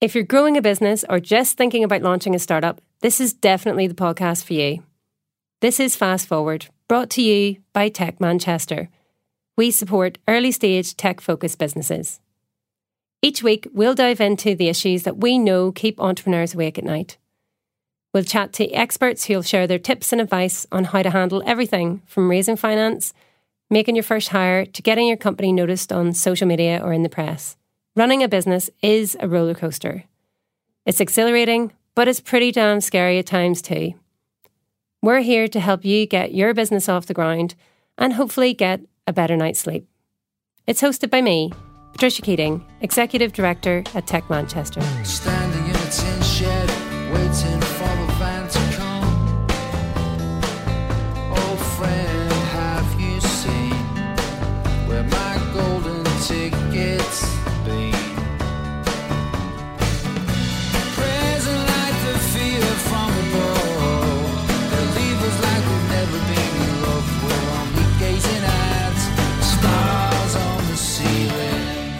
If you're growing a business or just thinking about launching a startup, this is definitely the podcast for you. This is Fast Forward, brought to you by Tech Manchester. We support early stage tech focused businesses. Each week, we'll dive into the issues that we know keep entrepreneurs awake at night. We'll chat to experts who'll share their tips and advice on how to handle everything from raising finance, making your first hire, to getting your company noticed on social media or in the press. Running a business is a roller coaster. It's exhilarating, but it's pretty damn scary at times too. We're here to help you get your business off the ground and hopefully get a better night's sleep. It's hosted by me, Patricia Keating, Executive Director at Tech Manchester.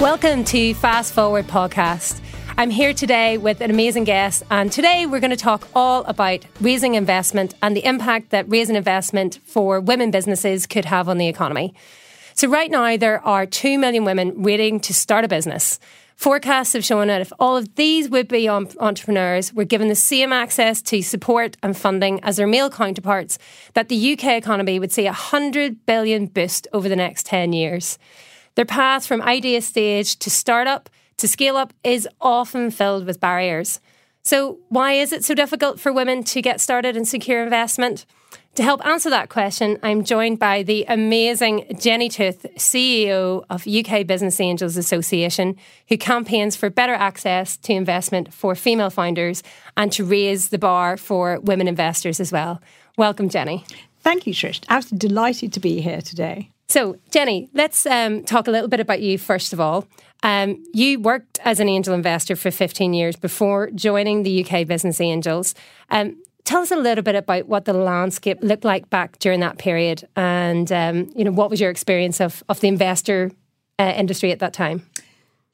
Welcome to Fast Forward Podcast. I'm here today with an amazing guest, and today we're going to talk all about raising investment and the impact that raising investment for women businesses could have on the economy. So, right now, there are 2 million women waiting to start a business. Forecasts have shown that if all of these would be entrepreneurs were given the same access to support and funding as their male counterparts, that the UK economy would see a 100 billion boost over the next 10 years. Their path from idea stage to startup to scale up is often filled with barriers. So, why is it so difficult for women to get started and secure investment? To help answer that question, I'm joined by the amazing Jenny Tooth, CEO of UK Business Angels Association, who campaigns for better access to investment for female founders and to raise the bar for women investors as well. Welcome, Jenny. Thank you, Trish. Absolutely delighted to be here today. So, Jenny, let's um, talk a little bit about you first of all. Um, you worked as an angel investor for 15 years before joining the UK Business Angels. Um, tell us a little bit about what the landscape looked like back during that period, and um, you know what was your experience of of the investor uh, industry at that time.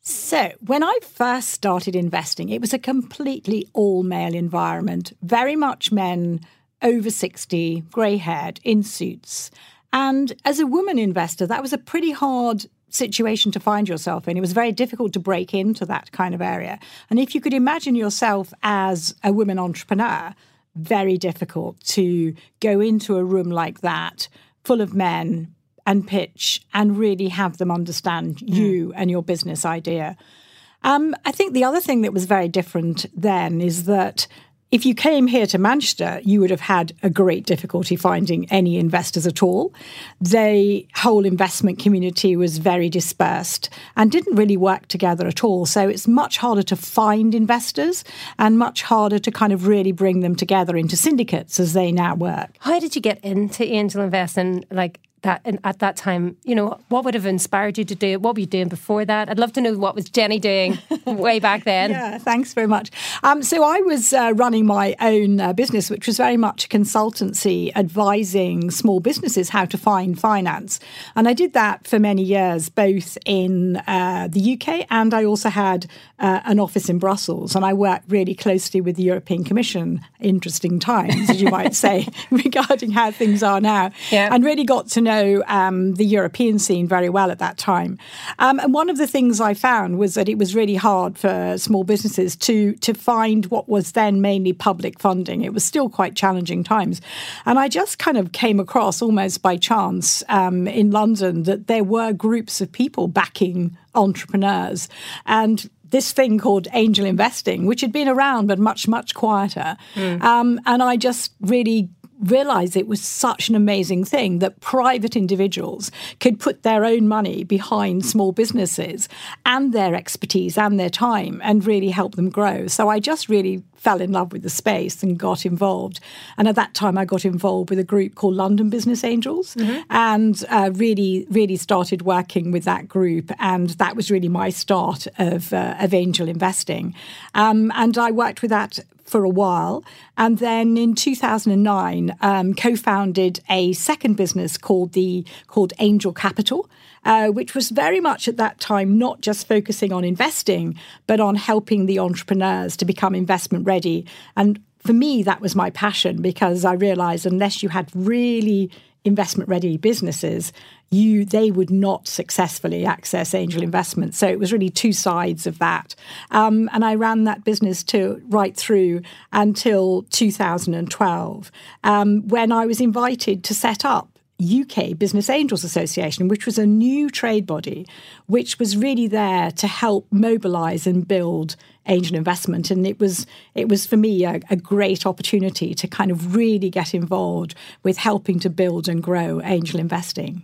So, when I first started investing, it was a completely all male environment, very much men over 60, grey haired, in suits. And as a woman investor, that was a pretty hard situation to find yourself in. It was very difficult to break into that kind of area. And if you could imagine yourself as a woman entrepreneur, very difficult to go into a room like that full of men and pitch and really have them understand you and your business idea. Um, I think the other thing that was very different then is that if you came here to Manchester, you would have had a great difficulty finding any investors at all. The whole investment community was very dispersed and didn't really work together at all. So it's much harder to find investors and much harder to kind of really bring them together into syndicates as they now work. How did you get into angel investing? Like that at that time, you know, what would have inspired you to do it? What were you doing before that? I'd love to know what was Jenny doing way back then. Yeah, thanks very much. Um, so I was uh, running my own uh, business, which was very much a consultancy advising small businesses how to find finance. And I did that for many years, both in uh, the UK and I also had uh, an office in Brussels. And I worked really closely with the European Commission, interesting times, as you might say, regarding how things are now. Yeah. And really got to know know um, the European scene very well at that time. Um, and one of the things I found was that it was really hard for small businesses to to find what was then mainly public funding. It was still quite challenging times, and I just kind of came across almost by chance um, in London that there were groups of people backing entrepreneurs and this thing called angel investing, which had been around but much, much quieter. Um, and I just really realized it was such an amazing thing that private individuals could put their own money behind small businesses and their expertise and their time and really help them grow. So I just really fell in love with the space and got involved. And at that time, I got involved with a group called London Business Angels and uh, really, really started working with that group. And that was really my start of, uh, of angel investing. Um, and I worked with that for a while. And then in 2009, um, co-founded a second business called the called Angel Capital, uh, which was very much at that time not just focusing on investing, but on helping the entrepreneurs to become investment ready. And for me, that was my passion because I realized unless you had really investment ready businesses, you they would not successfully access angel investment. So it was really two sides of that. Um, and I ran that business to right through until 2012, um, when I was invited to set up UK Business Angels Association, which was a new trade body, which was really there to help mobilize and build angel investment. And it was it was for me a, a, great opportunity to kind of really get involved with helping to build and grow angel investing.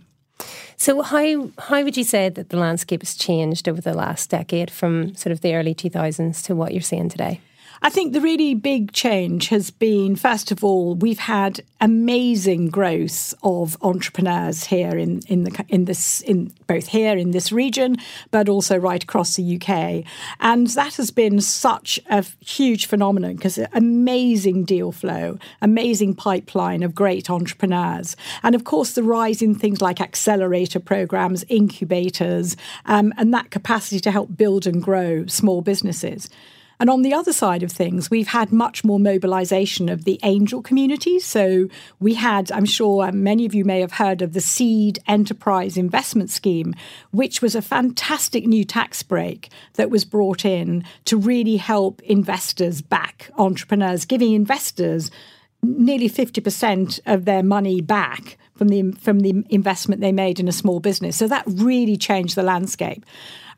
So how how would you say that the landscape has changed over the last decade from sort of the early 2000s to what you're seeing today? I think the really big change has been, first of all, we've had amazing growth of entrepreneurs here in in the in this in both here in this region, but also right across the UK, and that has been such a huge phenomenon because amazing deal flow, amazing pipeline of great entrepreneurs, and of course the rise in things like accelerator programs, incubators, um, and that capacity to help build and grow small businesses. And on the other side of things, we've had much more mobilization of the angel community. So we had, I'm sure uh, many of you may have heard of the Seed Enterprise Investment Scheme, which was a fantastic new tax break that was brought in to really help investors back entrepreneurs, giving investors nearly 50% of their money back from the from the investment they made in a small business. So that really changed the landscape.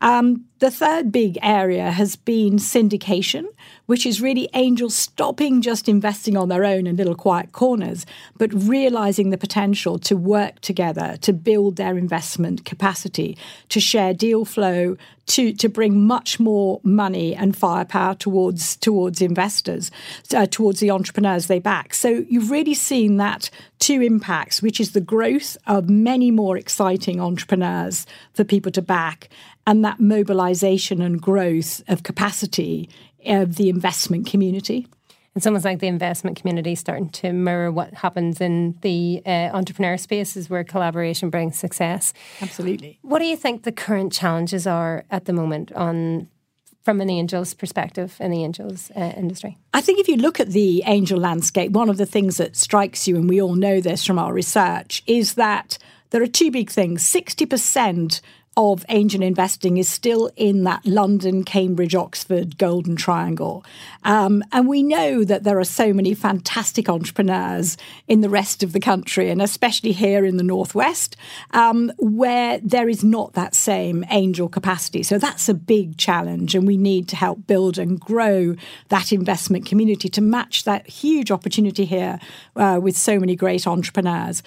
Um, the third big area has been syndication, which is really angels stopping just investing on their own in little quiet corners, but realizing the potential to work together to build their investment capacity, to share deal flow, to, to bring much more money and firepower towards towards investors, uh, towards the entrepreneurs they back. So you've really seen that two impacts, which is the growth of many more exciting entrepreneurs for people to back, and that mobilization and growth of capacity of the investment community. It's almost like the investment community starting to mirror what happens in the uh, entrepreneur spaces where collaboration brings success. Absolutely. What do you think the current challenges are at the moment on from an angel's perspective in the angels uh, industry? I think if you look at the angel landscape, one of the things that strikes you, and we all know this from our research, is that there are two big things. 60% of angel investing is still in that London, Cambridge, Oxford golden triangle. Um, and we know that there are so many fantastic entrepreneurs in the rest of the country, and especially here in the Northwest, um, where there is not that same angel capacity. So that's a big challenge, and we need to help build and grow that investment community to match that huge opportunity here uh, with so many great entrepreneurs.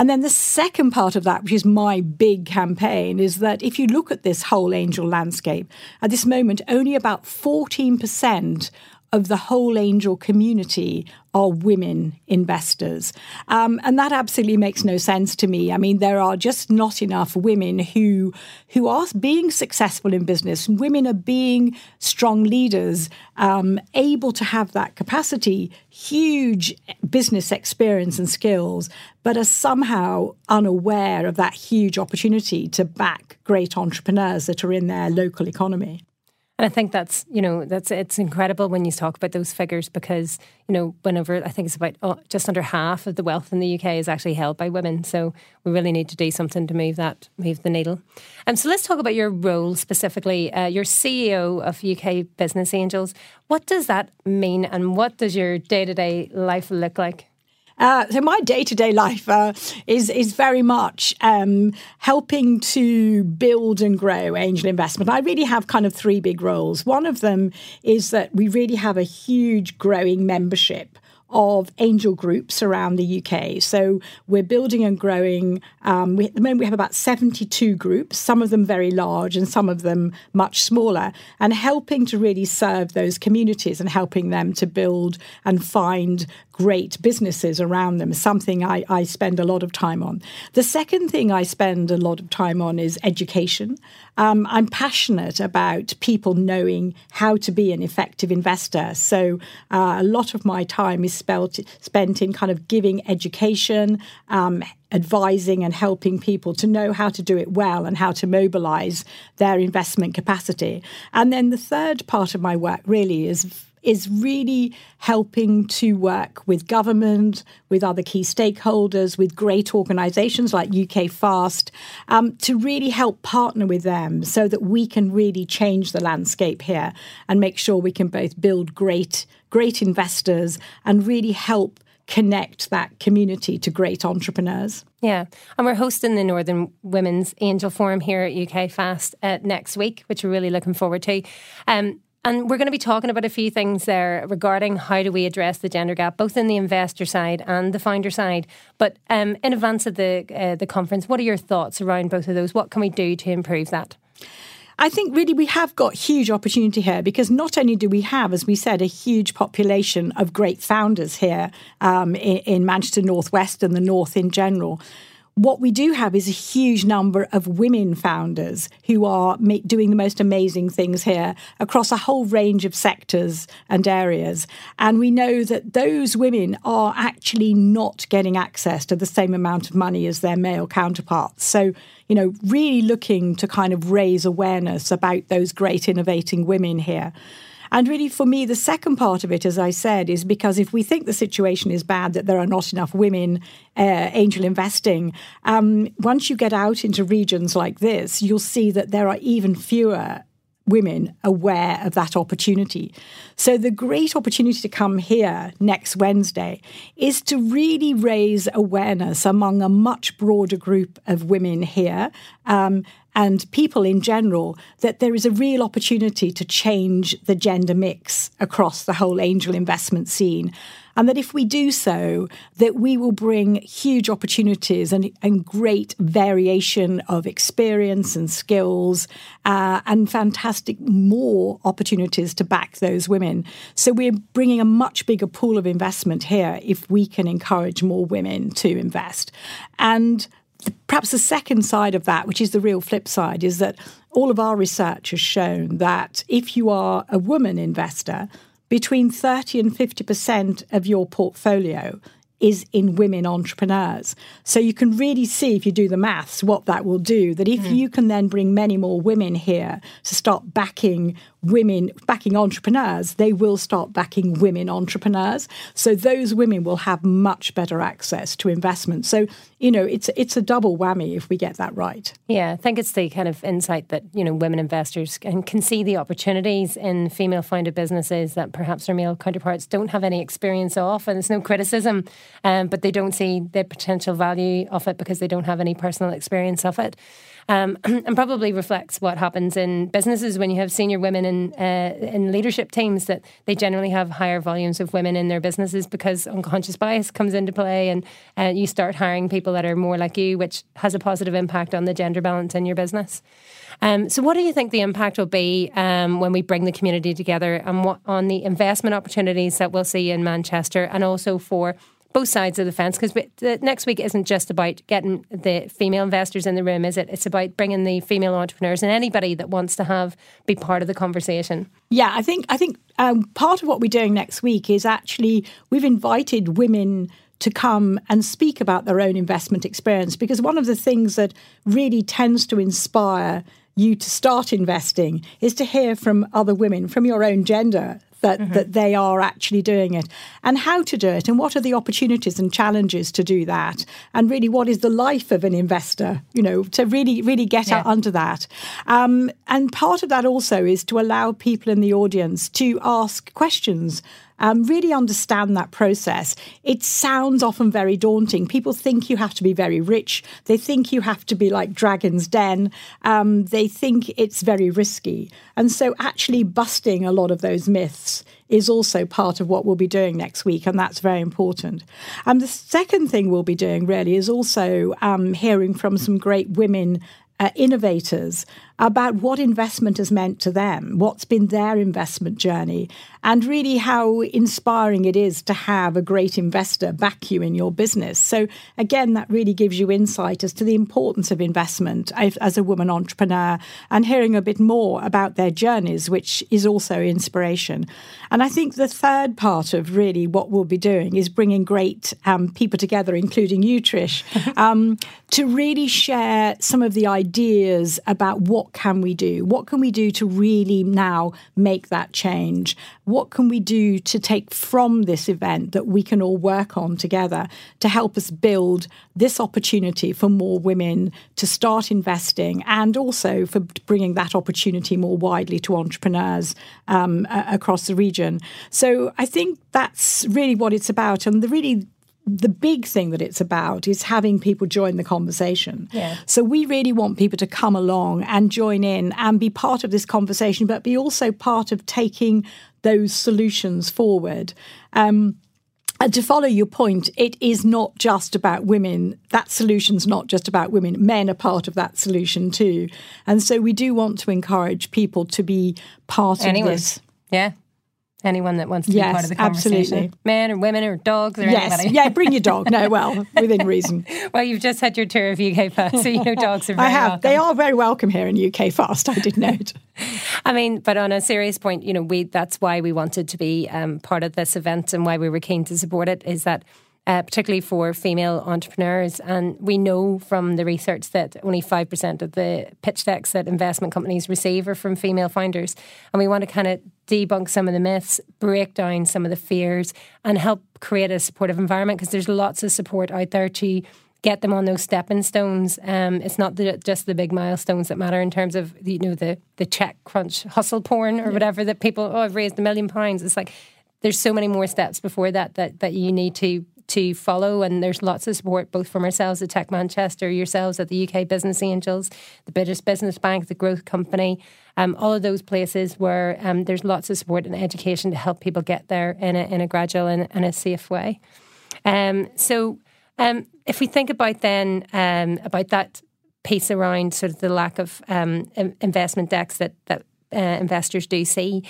And then the second part of that, which is my big campaign, is that if you look at this whole angel landscape, at this moment, only about 14% of the whole angel community are women investors. Um, and that absolutely makes no sense to me. I mean, there are just not enough women who who are being successful in business. Women are being strong leaders, um, able to have that capacity, huge business experience and skills, but are somehow unaware of that huge opportunity to back great entrepreneurs that are in their local economy. And I think that's you know that's it's incredible when you talk about those figures because you know whenever I think it's about oh, just under half of the wealth in the UK is actually held by women. So we really need to do something to move that move the needle. Um, so let's talk about your role specifically. Uh, you're CEO of UK Business Angels. What does that mean, and what does your day to day life look like? Uh, so my day to day life uh, is is very much um, helping to build and grow angel investment. I really have kind of three big roles. One of them is that we really have a huge growing membership of angel groups around the UK. So we're building and growing. Um, we, at the moment, we have about 72 groups, some of them very large and some of them much smaller, and helping to really serve those communities and helping them to build and find great businesses around them, something I, I spend a lot of time on. The second thing I spend a lot of time on is education. Um, I'm passionate about people knowing how to be an effective investor. So uh, a lot of my time is spelt, spent in kind of giving education, um, advising and helping people to know how to do it well and how to mobilize their investment capacity. And then the third part of my work really is is really helping to work with government, with other key stakeholders, with great organisations like UK Fast, um, to really help partner with them so that we can really change the landscape here and make sure we can both build great, great investors and really help connect that community to great entrepreneurs. Yeah, and we're hosting the Northern Women's Angel Forum here at UK Fast uh, next week, which we're really looking forward to. Um, and we're going to be talking about a few things there regarding how do we address the gender gap, both in the investor side and the founder side. But um, in advance of the uh, the conference, what are your thoughts around both of those? What can we do to improve that? I think really we have got huge opportunity here because not only do we have, as we said, a huge population of great founders here um, in, in Manchester Northwest and the North in general, what we do have is a huge number of women founders who are ma- doing the most amazing things here across a whole range of sectors and areas. And we know that those women are actually not getting access to the same amount of money as their male counterparts. So, you know, really looking to kind of raise awareness about those great innovating women here. And really, for me, the second part of it, as I said, is because if we think the situation is bad, that there are not enough women uh, angel investing, um, once you get out into regions like this, you'll see that there are even fewer women aware of that opportunity. So, the great opportunity to come here next Wednesday is to really raise awareness among a much broader group of women here. Um, and people in general, that there is a real opportunity to change the gender mix across the whole angel investment scene and that if we do so, that we will bring huge opportunities and, and great variation of experience and skills uh, and fantastic more opportunities to back those women. So we're bringing a much bigger pool of investment here if we can encourage more women to invest. And perhaps the second side of that, which is the real flip side, is that all of our research has shown that if you are a woman investor, between 30 and 50% of your portfolio is in women entrepreneurs. So you can really see if you do the maths what that will do. That if mm. you can then bring many more women here to start backing women backing entrepreneurs, they will start backing women entrepreneurs. So those women will have much better access to investment. So, you know, it's it's a double whammy if we get that right. Yeah, I think it's the kind of insight that, you know, women investors can, can see the opportunities in female founded businesses that perhaps their male counterparts don't have any experience of. And there's no criticism, um, but they don't see the potential value of it because they don't have any personal experience of it um, and probably reflects what happens in businesses when you have senior women in uh, in leadership teams that they generally have higher volumes of women in their businesses because unconscious bias comes into play, and uh, you start hiring people that are more like you, which has a positive impact on the gender balance in your business. Um, so, what do you think the impact will be um, when we bring the community together, and what on the investment opportunities that we'll see in Manchester, and also for both sides of the fence because next week isn't just about getting the female investors in the room, is it? It's about bringing the female entrepreneurs and anybody that wants to have be part of the conversation. Yeah, I think I think um, part of what we're doing next week is actually we've invited women to come and speak about their own investment experience because one of the things that really tends to inspire you to start investing is to hear from other women from your own gender that, mm-hmm. that they are actually doing it and how to do it and what are the opportunities and challenges to do that and really what is the life of an investor you know to really really get yeah. under that um, and part of that also is to allow people in the audience to ask questions um, really understand that process. It sounds often very daunting. People think you have to be very rich. They think you have to be like Dragon's Den. Um, they think it's very risky. And so, actually, busting a lot of those myths is also part of what we'll be doing next week, and that's very important. And the second thing we'll be doing really is also um, hearing from some great women uh, innovators about what investment has meant to them, what's been their investment journey, and really how inspiring it is to have a great investor back you in your business. So, again, that really gives you insight as to the importance of investment as a woman entrepreneur and hearing a bit more about their journeys, which is also inspiration. And I think the third part of really what we'll be doing is bringing great um, people together, including you, Trish, um, to really share some of the ideas about what can we do? What can we do to really now make that change? What can we do to take from this event that we can all work on together to help us build this opportunity for more women to start investing and also for bringing that opportunity more widely to entrepreneurs um, across the region? So I think that's really what it's about. And the really the big thing that it's about is having people join the conversation. Yeah. So we really want people to come along and join in and be part of this conversation, but be also part of taking those solutions forward. Um, and to follow your point, it is not just about women. That solution's not just about women. Men are part of that solution too. And so we do want to encourage people to be part Anyone. of this. Yeah. Anyone that wants to Yes, be part of the conversation. absolutely. Men or women or dogs or Yes, anybody. yeah, bring your dog. No, well, within reason. Well, you've just had your tour of UK Fast, so you know dogs are very I have. welcome. They are very welcome here in UK Fast. I did note. I mean, but on a serious point, you know, we that's why we wanted to be um, part of this event and why we were keen to support it is that. Uh, particularly for female entrepreneurs. And we know from the research that only 5% of the pitch decks that investment companies receive are from female founders. And we want to kind of debunk some of the myths, break down some of the fears, and help create a supportive environment because there's lots of support out there to get them on those stepping stones. Um, it's not the, just the big milestones that matter in terms of you know the the check crunch hustle porn or whatever that people oh I've raised a million pounds. It's like there's so many more steps before that that that you need to to follow and there's lots of support both from ourselves at Tech Manchester, yourselves at the UK Business Angels, the British Business Bank, the Growth Company, um, all of those places where um, there's lots of support and education to help people get there in a, in a gradual and, and a safe way. Um, so um, if we think about then um, about that piece around sort of the lack of um, investment decks that that uh, investors do see,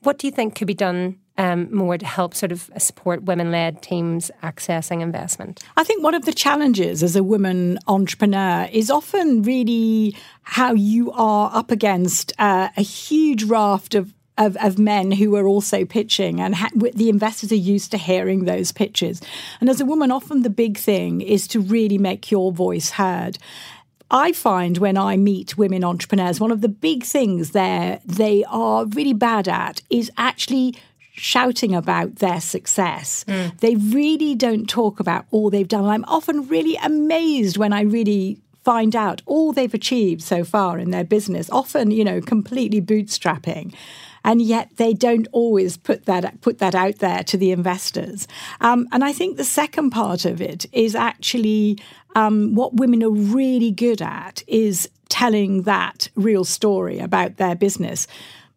what do you think could be done um, more to help sort of support women-led teams accessing investment? I think one of the challenges as a woman entrepreneur is often really how you are up against uh, a huge raft of of, of men who are also pitching, and ha- the investors are used to hearing those pitches. And as a woman, often the big thing is to really make your voice heard. I find when I meet women entrepreneurs, one of the big things there they are really bad at is actually shouting about their success. They really don't talk about all they've done. I'm often really amazed when I really find out all they've achieved so far in their business, often, you know, completely bootstrapping. And yet they don't always put that put that out there to the investors. Um, and I think the second part of it is actually um, what women are really good at is telling that real story about their business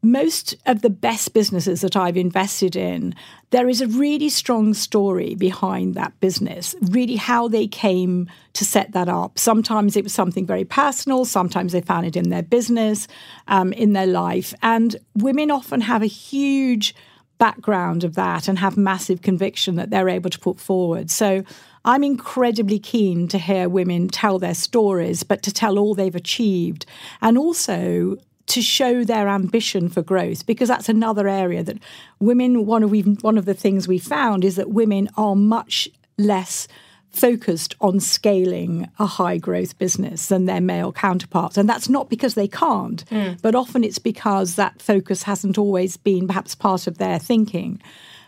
most of the best businesses that I've invested in, there is a really strong story behind that business, really how they came to set that up. Sometimes it was something very personal, sometimes they found it in their business, um, in their life. And women often have a huge background of that and have massive conviction that they're able to put forward. So I'm incredibly keen to hear women tell their stories, but to tell all they've achieved and also to show their ambition for growth because that's another area that women one of we one of the things we found is that women are much less focused on scaling a high growth business than their male counterparts. And that's not because they can't hmm. but often it's because that focus hasn't always been perhaps part of their thinking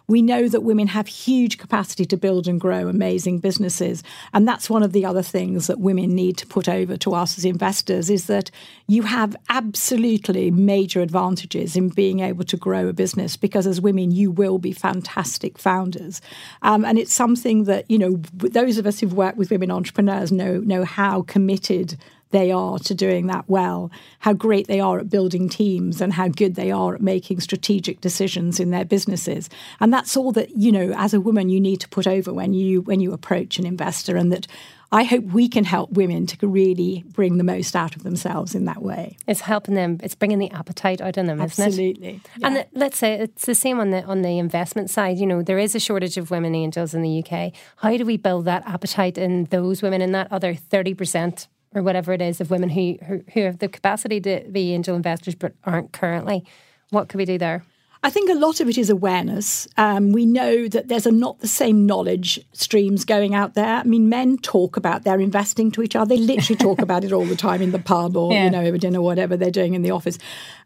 we know that women have huge capacity to build and grow amazing businesses. And that's one of the other things that women need to put over to us as investors is that you have absolutely major advantages in being able to grow a business because as women, you will be fantastic founders. Um, and it's something that, you know, those of us who've worked with women entrepreneurs know, know how committed they are to doing that well, how great they are at building teams, and how good they are at making strategic decisions in their businesses. And that's all that you know as a woman you need to put over when you when you approach an investor, and that I hope we can help women to really bring the most out of themselves in that way. It's helping them. It's bringing the appetite out in them, isn't it? Absolutely. And Yeah. the, let's say it's the same on the on the investment side. You know, there is a shortage of women angels in the UK. How do we build that appetite in those women in that other thirty percent or whatever it is of women who, who who have the capacity to be angel investors but aren't currently? What could we do there? I think a lot of it is awareness. Um, we know that there's a not the same knowledge streams going out there. I mean, men talk about their investing to each other. They literally talk about it all the time in the pub or Yeah. you know over dinner, whatever they're doing in the office.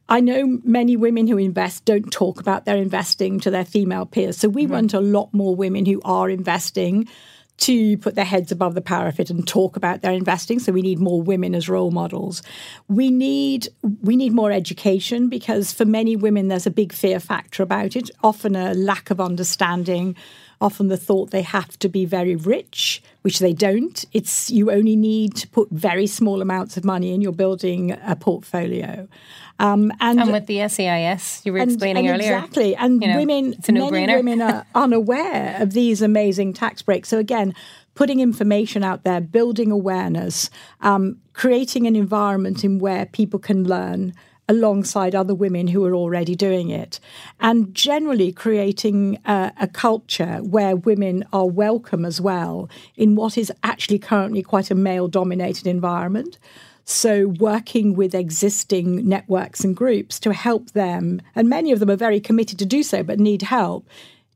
I know many women who invest don't talk about their investing to their female peers. So we want a lot more women who are investing to put their heads above the parapet and talk about their investing. So we need more women as role models. We need we need more education because for many women there's a big fear factor about it often a lack of understanding often the thought they have to be very rich which they don't it's you only need to put very small amounts of money and you're building a portfolio um, and And with the SEIS, you were and- explaining and earlier. Exactly. And you know, women, many no-brainer. women are unaware of these amazing tax breaks. So again, putting information out there, building awareness, um, creating an environment in where people can learn alongside other women who are already doing it, and generally creating a, a culture where women are welcome as well in what is actually currently quite a male-dominated environment. So, working with existing networks and groups to help them, and many of them are very committed to do so, but need help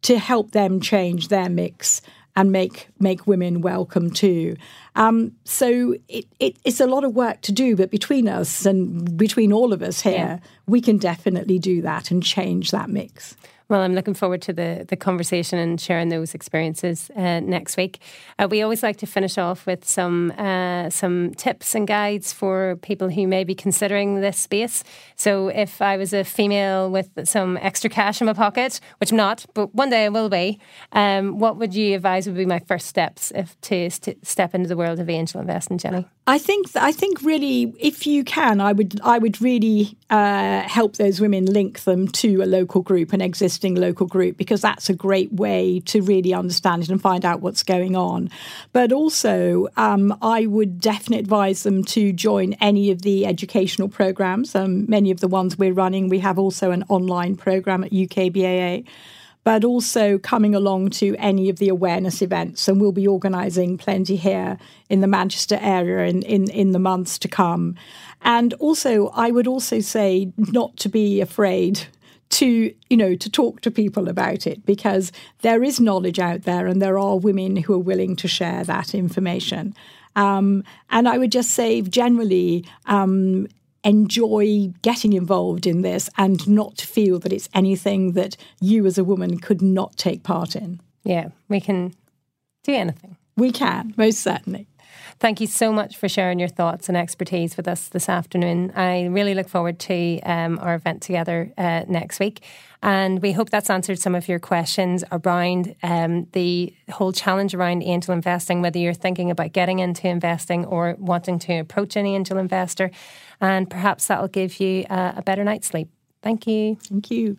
to help them change their mix and make make women welcome too. Um, so it, it, it's a lot of work to do, but between us and between all of us here, we can definitely do that and change that mix. Well, I'm looking forward to the, the conversation and sharing those experiences uh, next week. Uh, we always like to finish off with some uh, some tips and guides for people who may be considering this space. So, if I was a female with some extra cash in my pocket, which I'm not, but one day I will be, um, what would you advise would be my first steps if to st- step into the world of angel investing, Jenny? I think I think really, if you can, I would I would really uh, help those women link them to a local group, an existing local group, because that's a great way to really understand it and find out what's going on. But also, um, I would definitely advise them to join any of the educational programs. Um, many of the ones we're running, we have also an online program at UKBAA but also coming along to any of the awareness events. And we'll be organising plenty here in the Manchester area in, in, in the months to come. And also, I would also say not to be afraid to you know to talk to people about it because there is knowledge out there and there are women who are willing to share that information um, and i would just say generally um, enjoy getting involved in this and not feel that it's anything that you as a woman could not take part in. Yeah, we can do anything. We can, most certainly. Thank you so much for sharing your thoughts and expertise with us this afternoon. I really look forward to um, our event together uh, next week. And we hope that's answered some of your questions around um, the whole challenge around angel investing, whether you're thinking about getting into investing or wanting to approach an angel investor. And perhaps that'll give you a better night's sleep. Thank you. Thank you.